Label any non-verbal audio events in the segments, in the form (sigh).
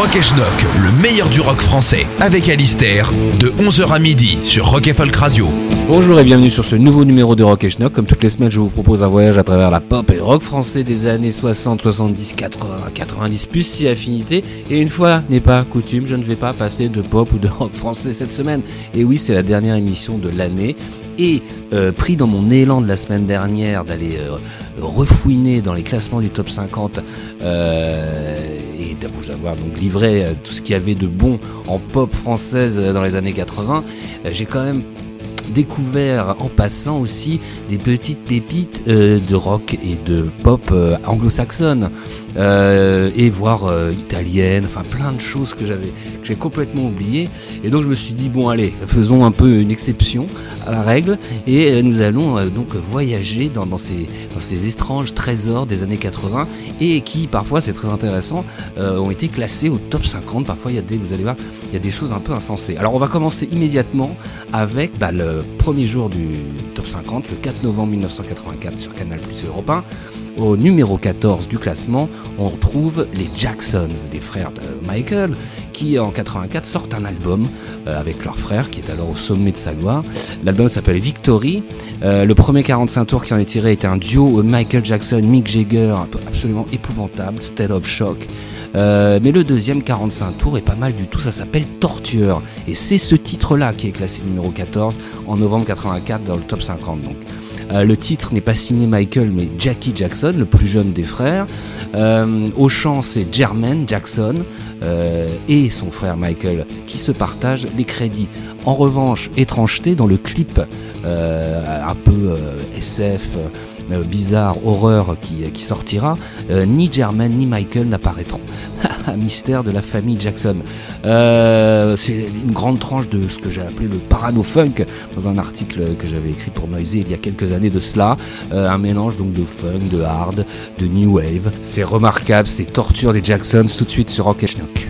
Rock et Schnock, le meilleur du rock français, avec Alistair, de 11h à midi sur Rock et Folk Radio. Bonjour et bienvenue sur ce nouveau numéro de Rock et Schnock. Comme toutes les semaines, je vous propose un voyage à travers la pop et le rock français des années 60, 70, 80, 90, plus si affinité. Et une fois n'est pas coutume, je ne vais pas passer de pop ou de rock français cette semaine. Et oui, c'est la dernière émission de l'année. Et euh, pris dans mon élan de la semaine dernière d'aller euh, refouiner dans les classements du top 50 euh, et de vous avoir donc livré tout ce qu'il y avait de bon en pop française dans les années 80, euh, j'ai quand même découvert en passant aussi des petites pépites de rock et de pop anglo-saxonne euh, et voire euh, italienne, enfin plein de choses que j'avais j'ai complètement oublié et donc je me suis dit bon allez faisons un peu une exception à la règle. Et euh, nous allons euh, donc voyager dans, dans ces dans ces étranges trésors des années 80 et qui parfois c'est très intéressant euh, ont été classés au top 50 parfois il y a des vous allez voir il y a des choses un peu insensées. Alors on va commencer immédiatement avec bah, le premier jour du top 50 le 4 novembre 1984 sur Canal Plus Europe 1 au numéro 14 du classement, on trouve les Jacksons, les frères de Michael, qui en 84 sortent un album euh, avec leur frère, qui est alors au sommet de sa gloire. L'album s'appelle Victory. Euh, le premier 45 tours qui en est tiré était un duo Michael Jackson, Mick Jagger, absolument épouvantable, State of Shock. Euh, mais le deuxième 45 tours est pas mal du tout, ça s'appelle Torture. Et c'est ce titre-là qui est classé numéro 14 en novembre 84 dans le top 50. Donc. Euh, le titre n'est pas signé Michael, mais Jackie Jackson, le plus jeune des frères. Euh, au chant, c'est Jermaine Jackson euh, et son frère Michael qui se partagent les crédits. En revanche, étrangeté dans le clip un peu SF. Euh, bizarre, horreur qui, sortira, euh, ni Jermaine ni Michael n'apparaîtront. (laughs) Mystère de la famille Jackson. Euh, c'est une grande tranche de ce que j'ai appelé le parano-funk dans un article que j'avais écrit pour Noisy il y a quelques années de cela. Un mélange donc de funk, de hard, de new wave. C'est remarquable, c'est torture des Jacksons tout de suite sur Rock et.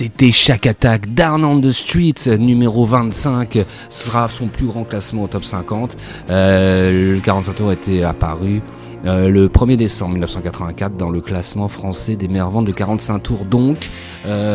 C'était chaque attaque Down on the Street, numéro 25, sera son plus grand classement au top 50. Euh, le 45 tours était apparu euh, le 1er décembre 1984 dans le classement français des meilleures ventes de 45 tours. Donc,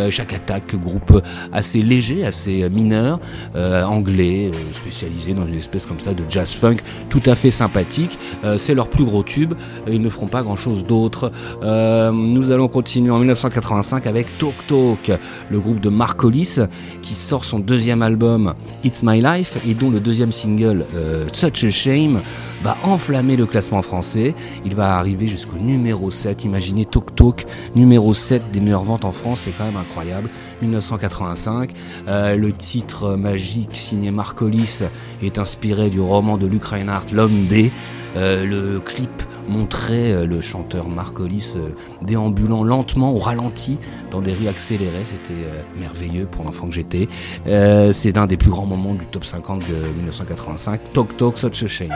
chaque attaque, groupe assez léger, assez mineur, euh, anglais, spécialisé dans une espèce comme ça de jazz funk, tout à fait sympathique. C'est leur plus gros tube. Ils ne feront pas grand chose d'autre. nous allons continuer en 1985 avec Talk Talk, le groupe de Mark Hollis qui sort son deuxième album It's My Life et dont le deuxième single Such a Shame va enflammer le classement français. Il va arriver jusqu'au numéro 7. Imaginez Tok Tok, numéro 7 des meilleures ventes en France, c'est quand même incroyable. 1985. Euh, le titre magique signé Marcolis est inspiré du roman de Luc Reinhardt, L'homme D. Euh, le clip montrait euh, le chanteur Marcolis déambulant lentement au ralenti dans des rues accélérées. C'était merveilleux pour l'enfant que j'étais. c'est un des plus grands moments du top 50 de 1985. Tok Tok, such a shame.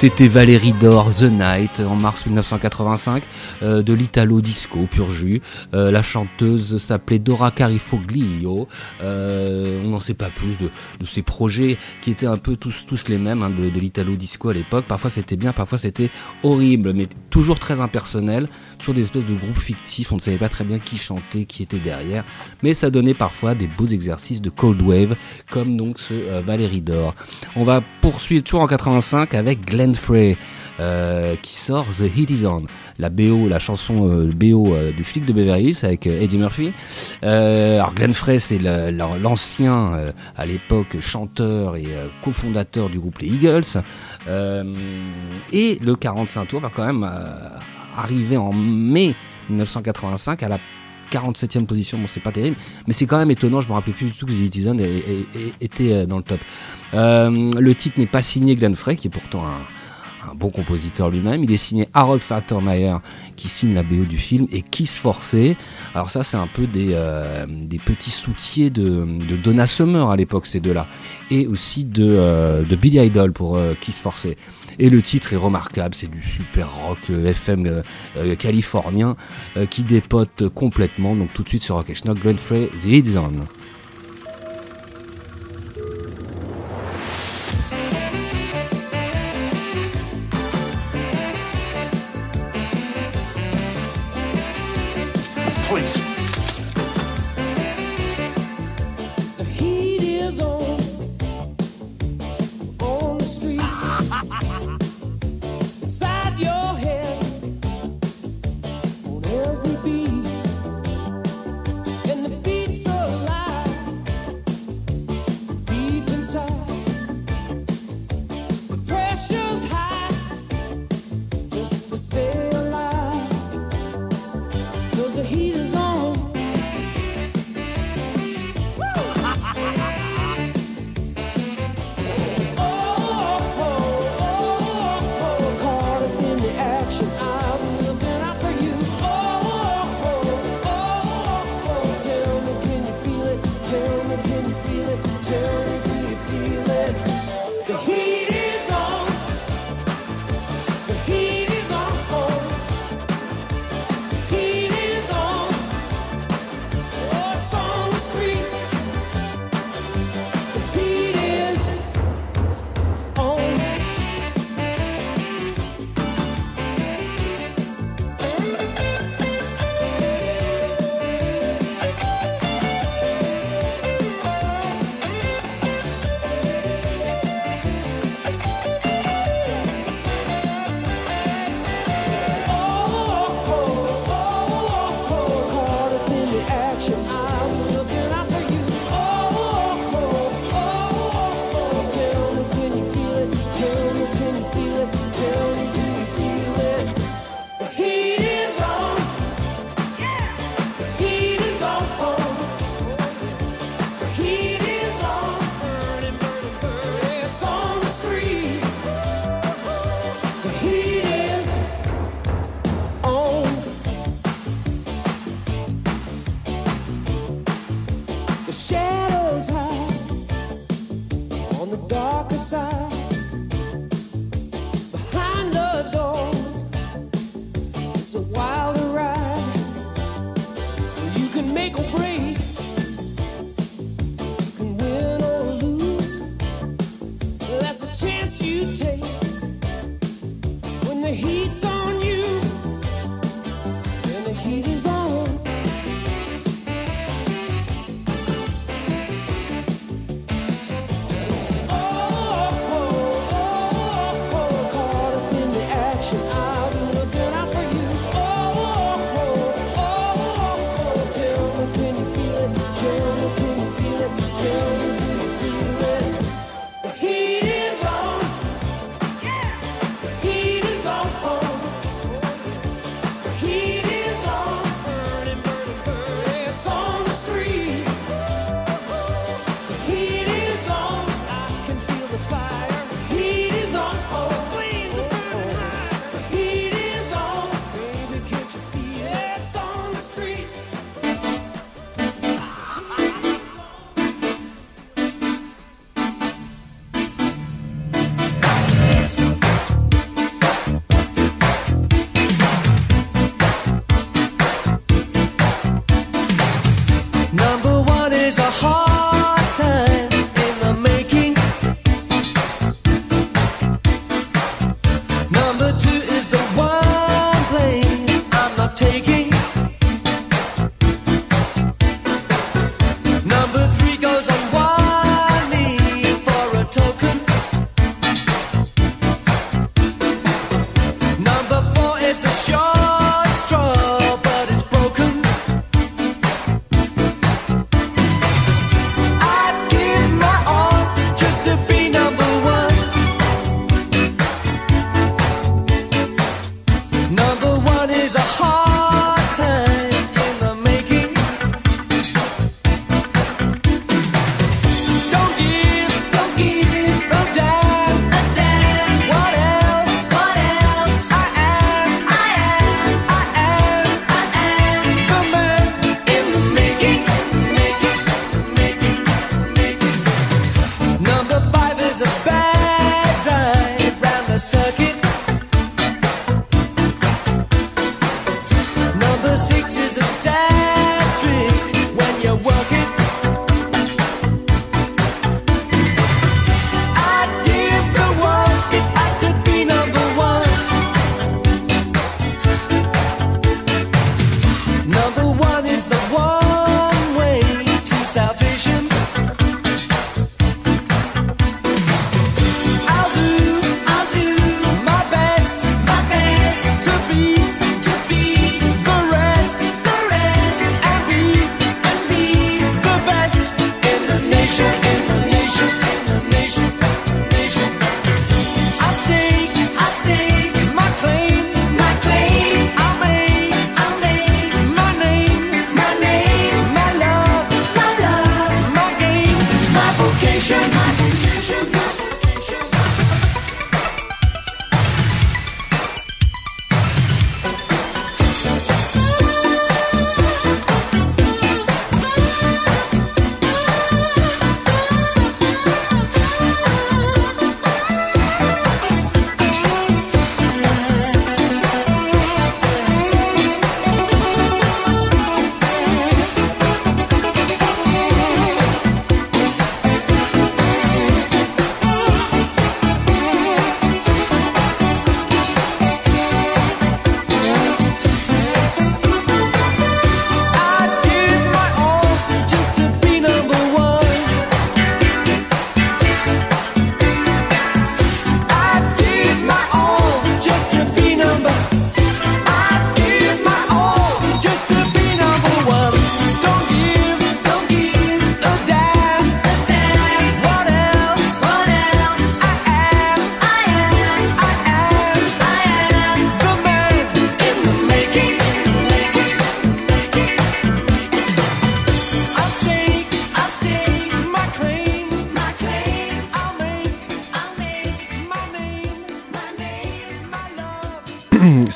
C'était Valérie Dor, The Night, en mars 1985, euh, de l'Italo Disco, pur jus. Euh, la chanteuse s'appelait Dora Carifoglio. Euh, on n'en sait pas plus de, de, ces projets qui étaient un peu tous, tous les mêmes hein, de, de l'Italo Disco à l'époque. Parfois c'était bien, parfois c'était horrible, mais toujours très impersonnel, toujours des espèces de groupes fictifs. On ne savait pas très bien qui chantait, qui était derrière, mais ça donnait parfois des beaux exercices de cold wave, comme donc ce Valérie Dor. On va poursuivre toujours en 85 avec Glenn Frey. Euh, qui sort The Heat Is On, la BO, la chanson euh, BO euh, du flic de Beverly Hills avec euh, Eddie Murphy. Euh, alors Glenn Frey, c'est l'ancien à l'époque chanteur et cofondateur du groupe les Eagles. et le 45 tours va quand même arriver en mai 1985 à la 47e position, bon c'est pas terrible, mais c'est quand même étonnant, je me rappelais plus du tout que The On était dans le top. Euh, le titre n'est pas signé Glenn Frey, qui est pourtant un bon compositeur lui-même. Il est signé Harold Faltermeyer qui signe la BO du film et Kiss Forcé. Alors ça c'est un peu des, euh, des petits soutiers de, de Donna Summer à l'époque ces deux-là et aussi de, euh, Billy Idol pour euh, Kiss Forcé. Et le titre est remarquable, c'est du super rock FM californien qui dépote complètement. Donc tout de suite sur Rock Schnock, Glenn The Hits He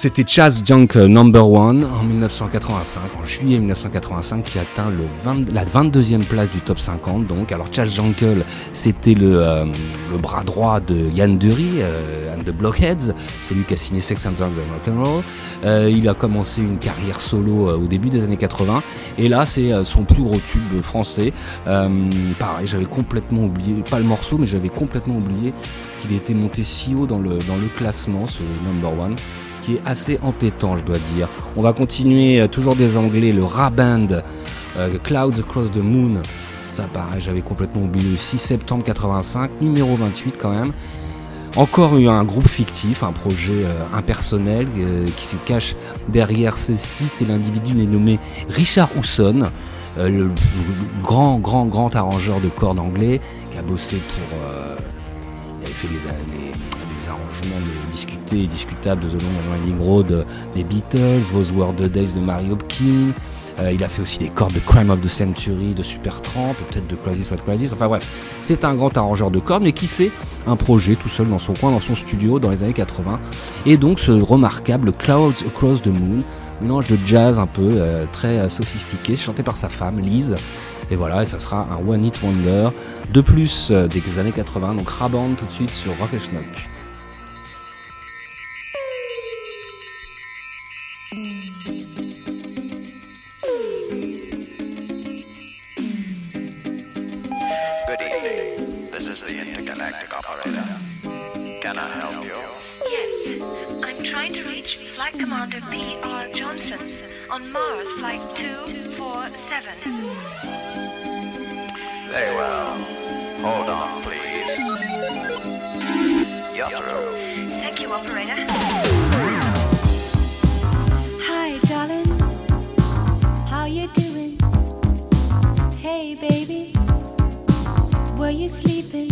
C'était Chaz Junk Number One en 1985, en juillet 1985, qui atteint la 22e place du top 50. Donc, alors Chaz Jankel, c'était le, euh, le, bras droit de Yann Dury, euh, and the Blockheads. C'est lui qui a signé Sex and Drugs and Rock'n'Roll. Euh, il a commencé une carrière solo euh, au début des années 80, et là, c'est son plus gros tube français. pareil, j'avais complètement oublié, pas le morceau, mais j'avais complètement oublié qu'il était monté si haut dans le, dans le classement, ce Number One qui est assez entêtant, je dois dire. On va continuer, euh, toujours des anglais, le Raband, euh, Clouds Across the Moon. Ça paraît, j'avais complètement oublié aussi. Septembre 85, numéro 28 quand même. Encore un groupe fictif, un projet euh, impersonnel qui se cache derrière ceci. C'est l'individu nommé Richard Housson, le, grand, grand, grand arrangeur de cordes anglais qui a bossé pour. il avait fait les, les arrangements discutés et discutables de The Long and Winding Road des Beatles, Those Were the Days de Mary Hopkins. Euh, il a fait aussi des cordes de Crime of the Century, de Supertramp, peut-être de Crazy What Crazy. Enfin bref, c'est un grand arrangeur de cordes, mais qui fait un projet tout seul dans son coin, dans son studio, dans les années 80. Et donc ce remarquable Clouds Across the Moon, mélange de jazz un peu euh, très euh, sophistiqué, chanté par sa femme, Lise. Et voilà, et ça sera un One Hit Wonder de plus des années 80. Donc Raband tout de suite sur Rock Schnock. 247. Very well. Hold on, please. Through. Thank you, operator. Hi, darling. How you doing? Hey, baby. Were you sleeping?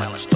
Alice.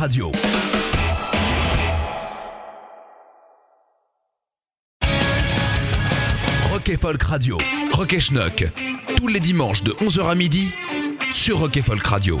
Radio. Rock Folk Radio. Rock et. Tous les dimanches de 11h à midi sur Rock et Folk Radio.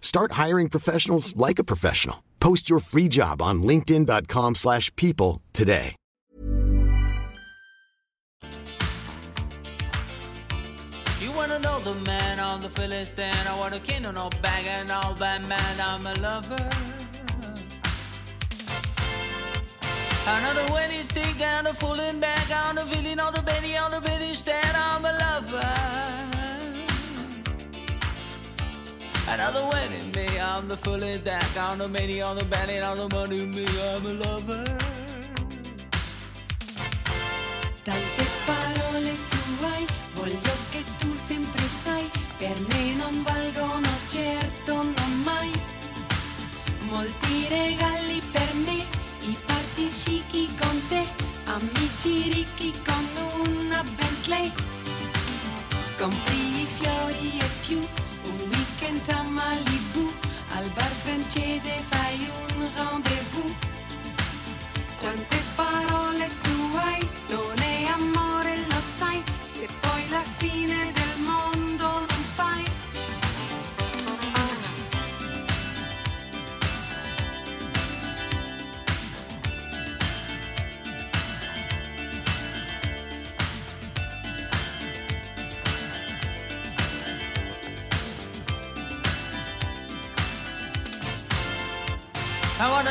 Start hiring professionals like a professional. Post your free job on linkedin.com/people slash people today. You wanna know the man on the Philistine? I want a king bag and all that man. I'm a lover. Wedding stick down the fooling back on the villain on the belly on the belly stand. I'm a lover. Another wedding me on the fully back on the many on the belly on the money me. I'm a lover. Tante parole tu hai, voglio che tu sempre sai, per me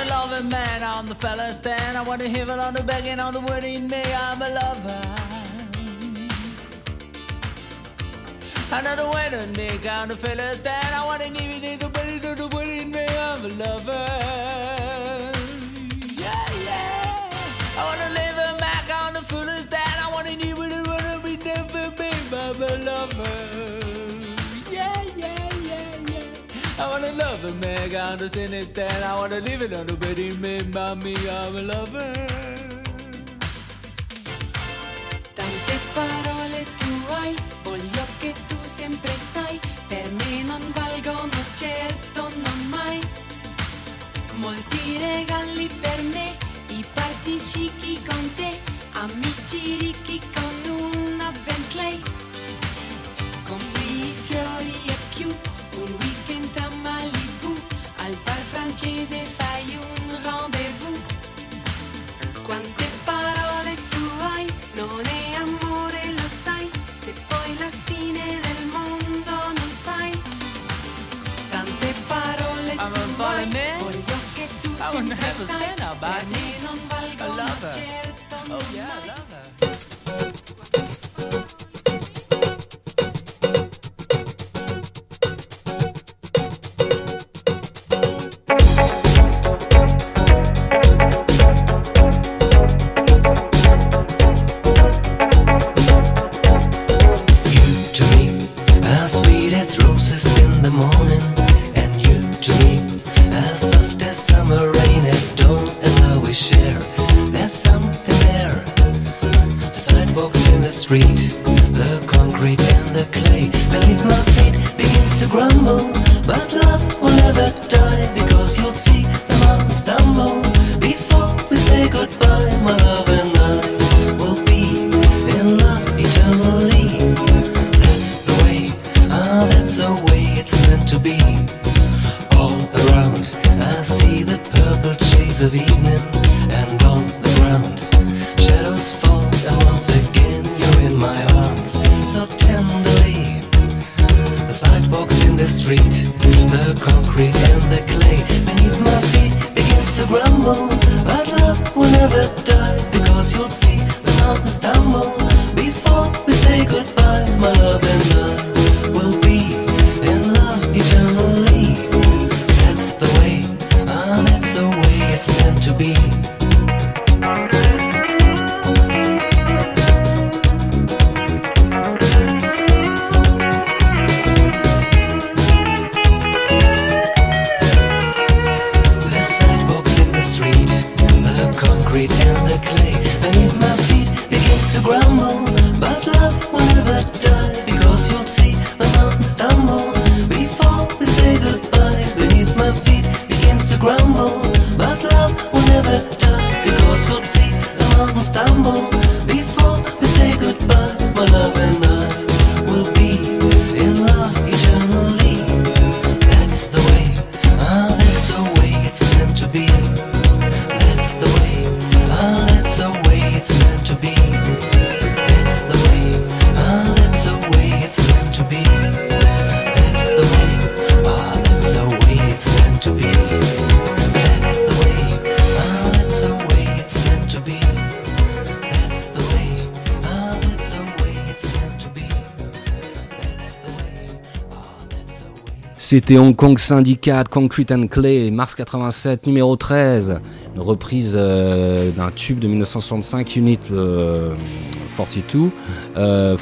a loving man, I'm the fella stand. I want to hear it on the begging, on the word in me, I'm a lover. Another way to make out the fella stand. I want to give you the body to the word in me, I'm a lover. Yeah, yeah. I want to live the fullest. I want to never be, I'm a lover. a lover, Meg Anderson is that I wanna leave it on the pretty made by me, I'm a lover. Tante parole tu hai, voglio che tu sempre sai, per me non valgono certo, non mai. Molti regali per me, i parti chicchi con te, amici ricchi con te. C'était Hong Kong Syndicate, Concrete and Clay, mars 87, numéro 13, une reprise euh, d'un tube de 1965, Unit euh, 42, euh,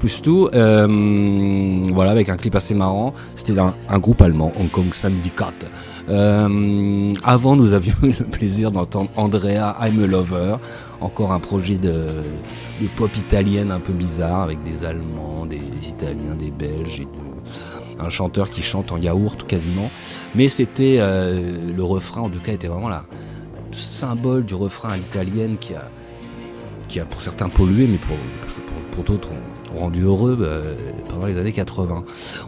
plus 2, voilà, avec un clip assez marrant. C'était un, groupe allemand, Hong Kong Syndicate. avant, nous avions (laughs) eu le plaisir d'entendre Andrea I'm a Lover, encore un projet de, pop italienne un peu bizarre, avec des Allemands, des Italiens, des Belges et un chanteur qui chante en yaourt quasiment. Mais c'était euh, le refrain, en tout cas, était vraiment là symbole du refrain à l'italienne qui a, qui a pour certains pollué, mais pour, d'autres rendu heureux euh, pendant les années 80.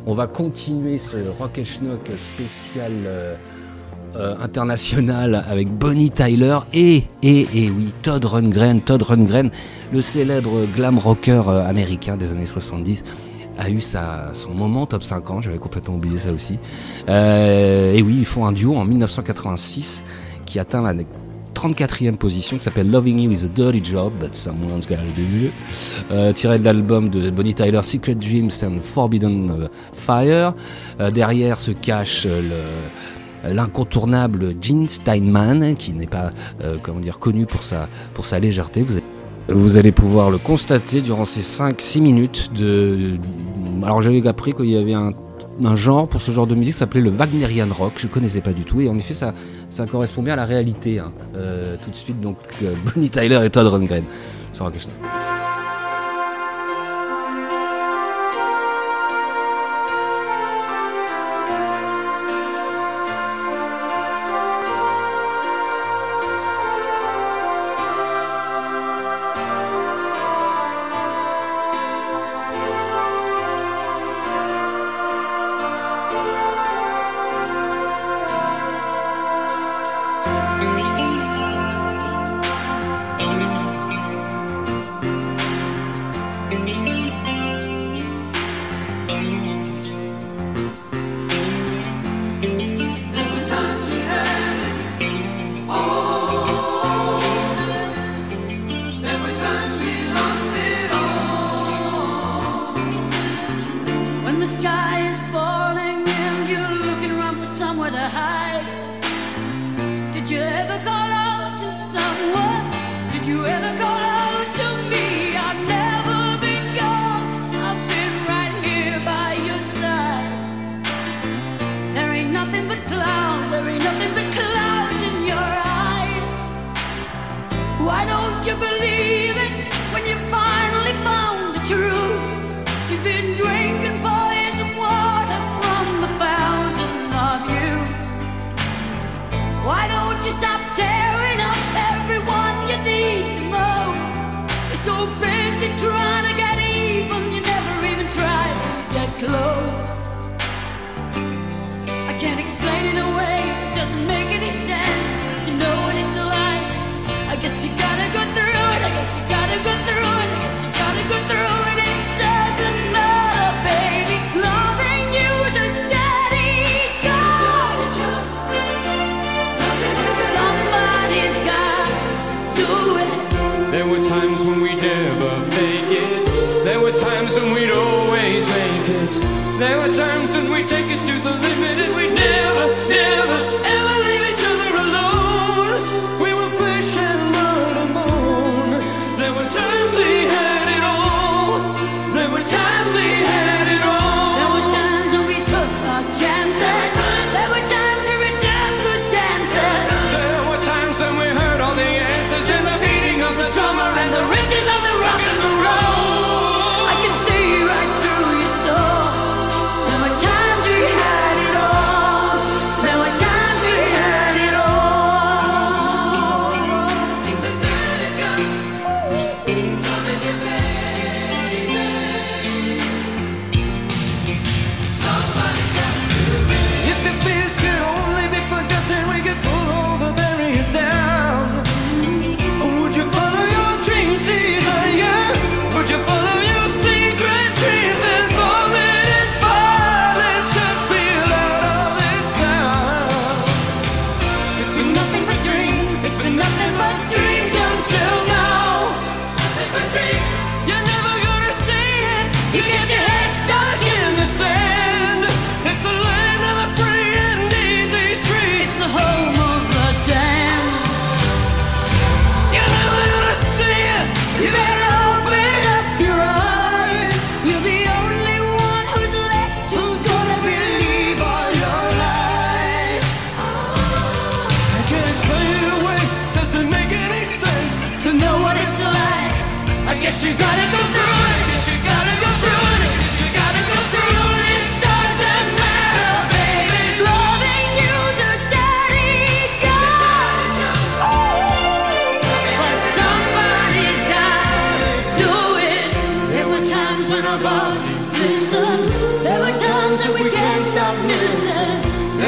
On va continuer ce Rock and Schnock spécial euh, international avec Bonnie Tyler et, et, et oui, Todd Rundgren. Todd Rundgren, le célèbre glam rocker américain des années 70 a eu sa, son moment top 50, j'avais complètement oublié ça aussi. Euh, et oui, ils font un duo en 1986 qui atteint la 34e position qui s'appelle Loving You is a Dirty Job, but someone's gotta do it. Euh, tiré de l'album de Bonnie Tyler, Secret Dreams and Forbidden Fire. Euh, derrière se cache le l'incontournable Gene Steinman, qui n'est pas euh, comment dire connu pour sa pour sa légèreté. Vous, vous allez pouvoir le constater durant ces 5-6 minutes de. Alors j'avais appris qu'il y avait un, genre pour ce genre de musique s'appelait le Wagnerian rock. Je connaissais pas du tout et en effet ça ça correspond bien à la réalité. hein. Euh, tout de suite donc euh, Bonnie Tyler et Todd Rundgren sur Rock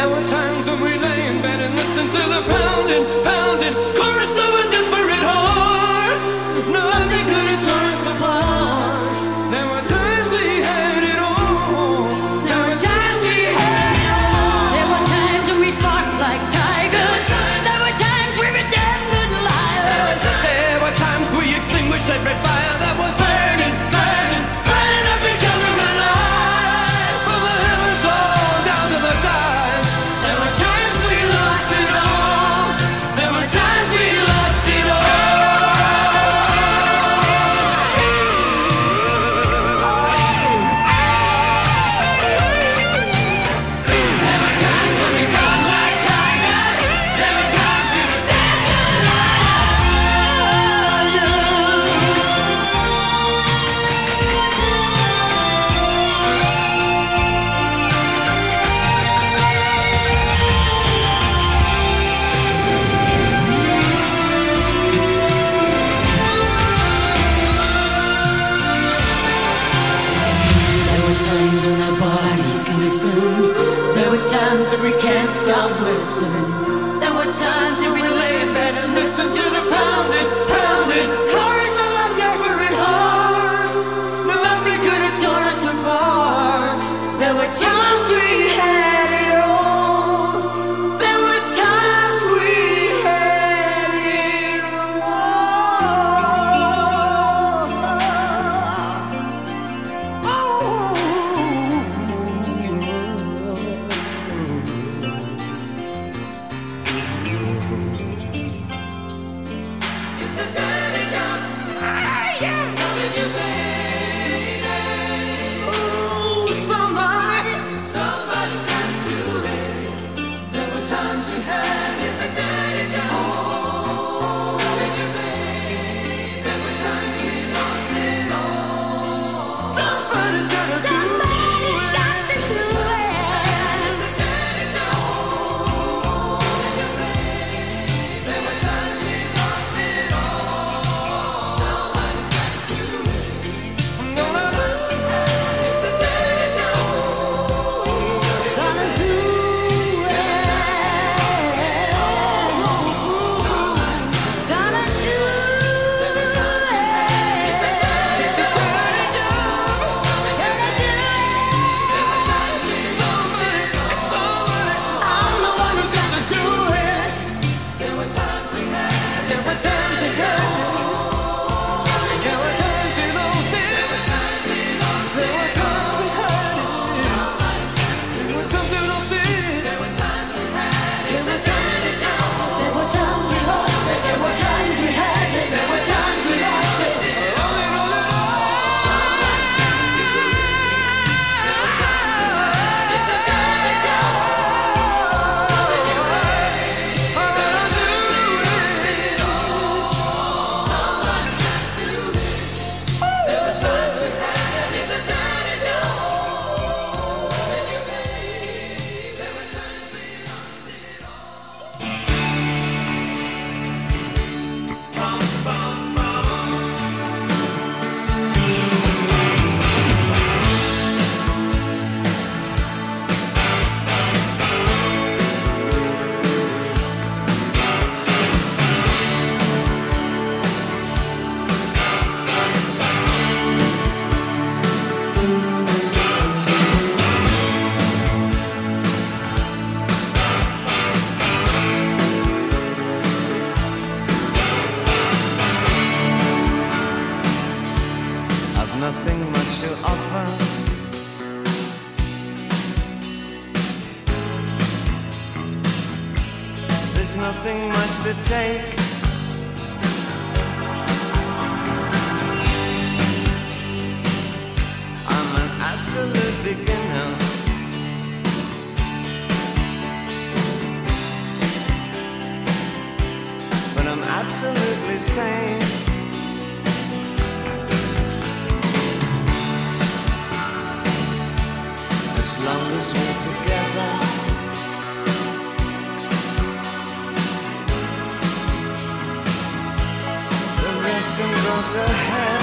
There were times perfectly sane. As long as we're together. The rest can go to hell.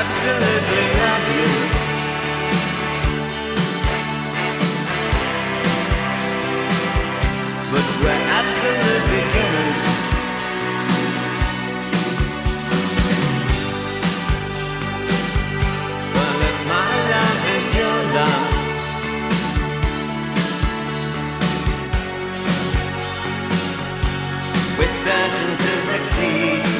Absolutely See.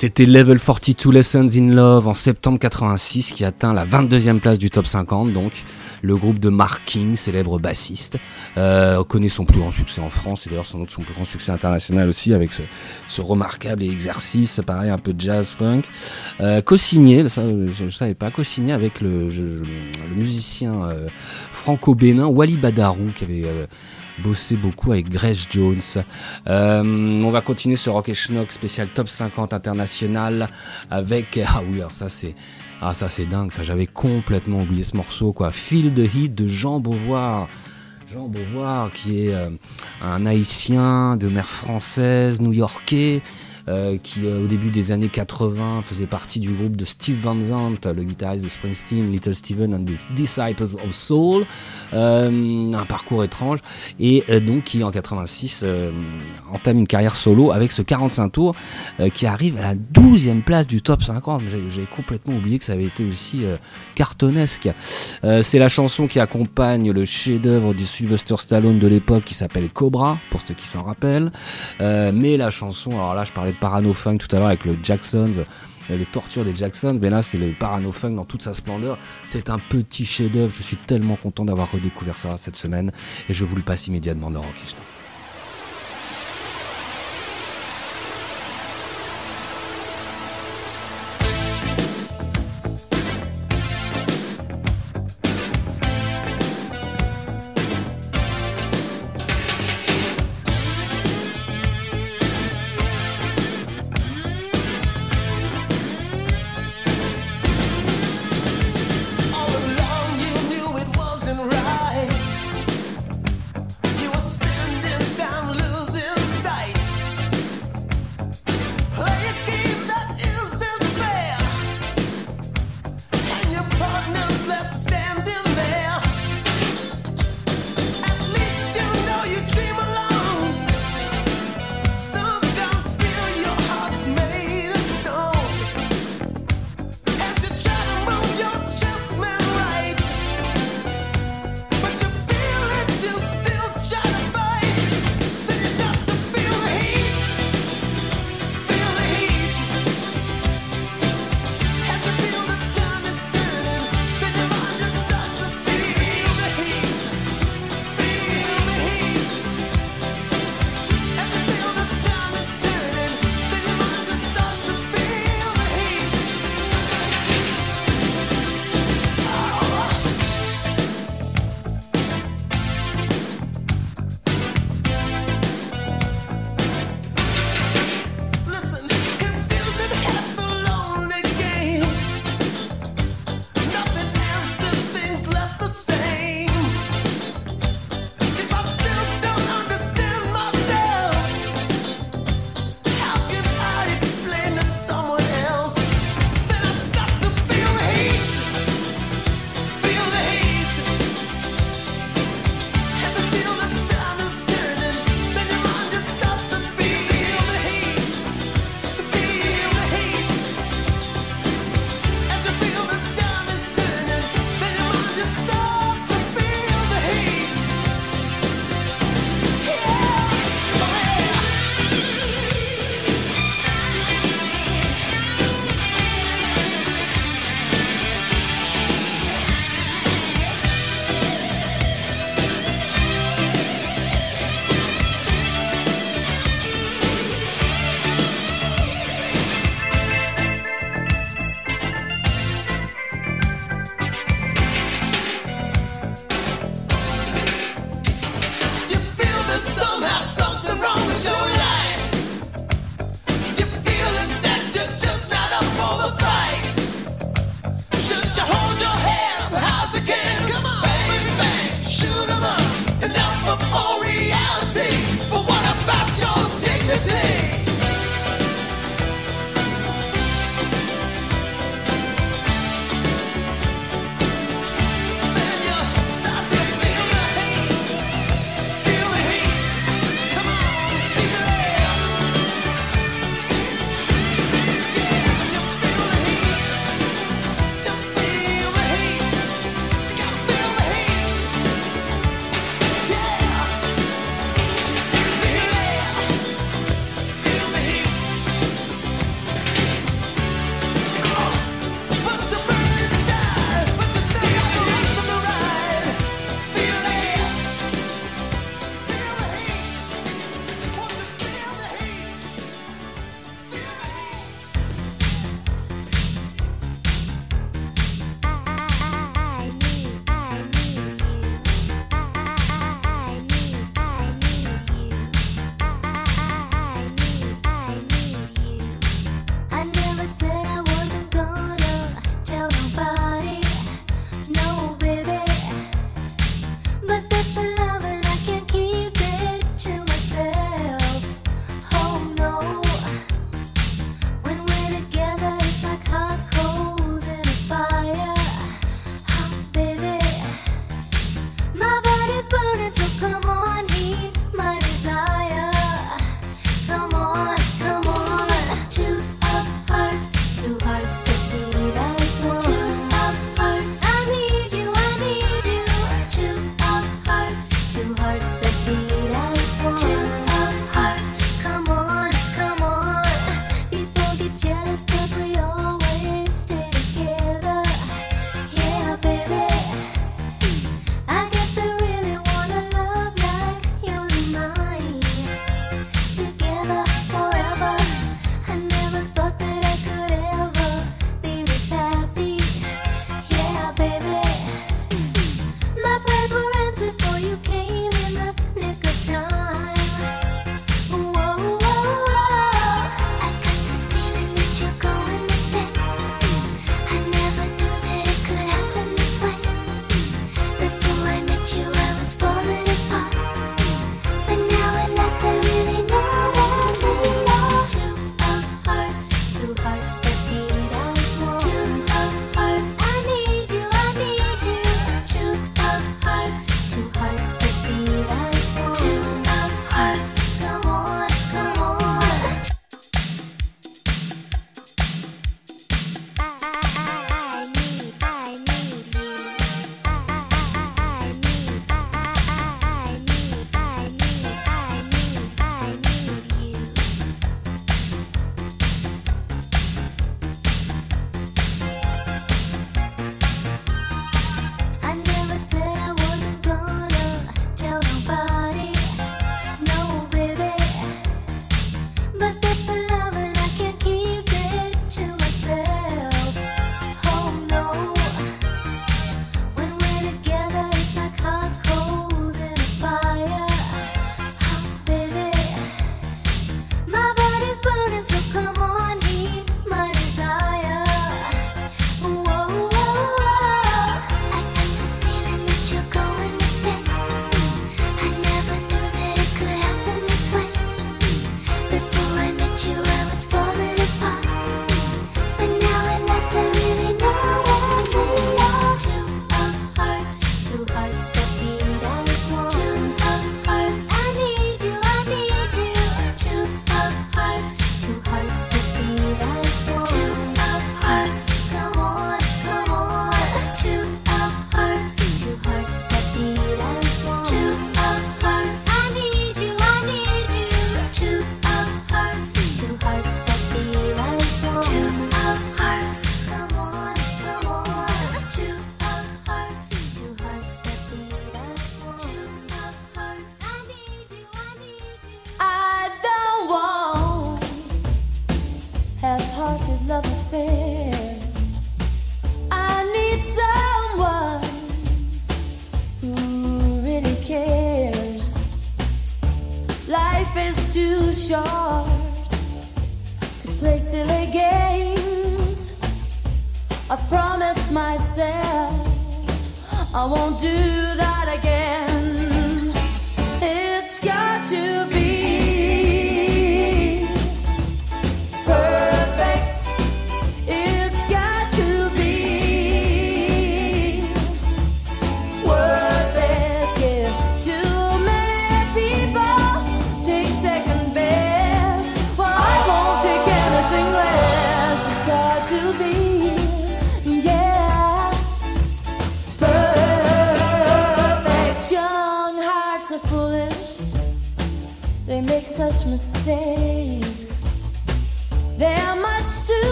C'était Level 42 Lessons in Love en septembre 86 qui atteint la 22e place du top 50 donc. Le groupe de Mark King, célèbre bassiste, euh, connaît son plus grand succès en France et d'ailleurs sans doute son plus grand succès international aussi avec ce, ce remarquable exercice, pareil un peu jazz funk, euh, co-signé, ça je ne savais pas, co-signé avec le, je- le musicien euh, franco-bénin Wally Badarou qui avait euh, bossé beaucoup avec Grace Jones. Euh, on va continuer ce Rock et Schnock spécial top 50 international avec ah oui alors ça c'est ah ça c'est dingue ça j'avais complètement oublié ce morceau quoi Feel the Heat de Jean Beauvoir. Jean Beauvoir qui est euh, un haïtien de mère française new-yorkais qui euh, au début des années 80 faisait partie du groupe de Steve Van Zandt, le guitariste de Springsteen, Little Steven and the Disciples of Soul, Euh, un parcours étrange et euh, donc qui en 86 euh, entame une carrière solo avec ce 45 tours euh, qui arrive à la 12e place du top 50. J'ai- J'ai complètement oublié que ça avait été aussi euh, cartonnesque. Euh, C'est la chanson qui accompagne le chef-d'œuvre du Sylvester Stallone de l'époque qui s'appelle Cobra, pour ceux qui s'en rappellent. Euh, mais la chanson, alors là je parlais de Parano Funk tout à l'heure avec le Jacksons, euh, le torture des Jacksons, mais là c'est le Parano Funk dans toute sa splendeur. C'est un petit chef-d'œuvre, je suis tellement content d'avoir redécouvert ça cette semaine. Et je vous le passe immédiatement dans Rock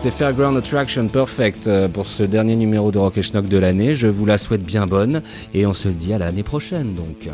c'était Fairground Attraction Perfect euh, pour ce dernier numéro de Rock et Schnock de l'année. Je vous la souhaite bien bonne et on se dit à l'année prochaine donc.